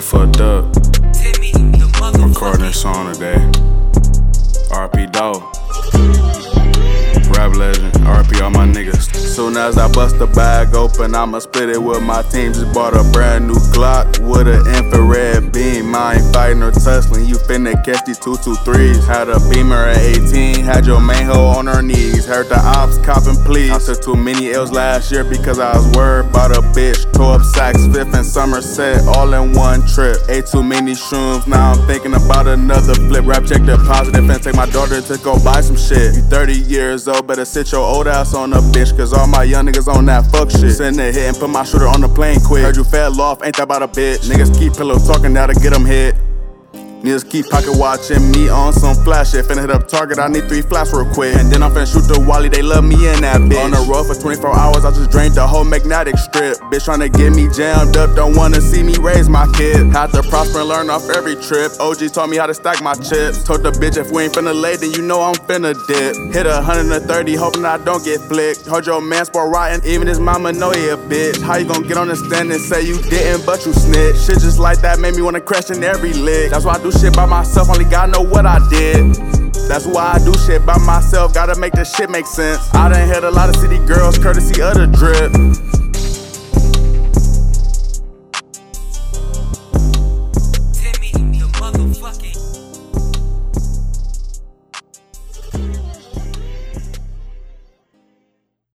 fucked up. Recording song today. RP Dog. Rap legend. RP all my niggas. Soon as I bust the bag open, I'ma split it with my team. Just bought a brand new Glock with an infrared beam. Fighting or tussling. You finna catch these 223s. Had a beamer at 18. Had your main hoe on her knees. Heard the ops copping pleas. I took too many L's last year because I was worried about a bitch. Tore up Saks, Fifth, and Somerset all in one trip. Ate too many shrooms. Now I'm thinking about another flip. Rap check deposit and take my daughter to go buy some shit. You 30 years old, better sit your old ass on a bitch. Cause all my young niggas on that fuck shit. Sitting there and put my shooter on the plane quick. Heard you fell off, ain't that about a bitch? Niggas keep pillow talking now to get them hit. Niggas keep pocket watching me on some flash shit. Finna hit up Target, I need three flash real quick. And then I'm finna shoot the Wally, they love me in that bitch. On the road for 24 hours, I just drained the whole magnetic strip. Bitch tryna get me jammed up, don't wanna see me raise my kid. Had to prosper and learn off every trip. OG taught me how to stack my chips. Told the bitch if we ain't finna lay, then you know I'm finna dip. Hit a 130, hoping I don't get flicked. Heard your man sport rotten, even his mama know he a bitch. How you gon' get on the stand and say you didn't, but you snitch? Shit just like that made me wanna crash in every lick. That's why I do shit by myself, only God know what I did. That's why I do shit by myself, gotta make this shit make sense. I done hit a lot of city girls, courtesy of the drip.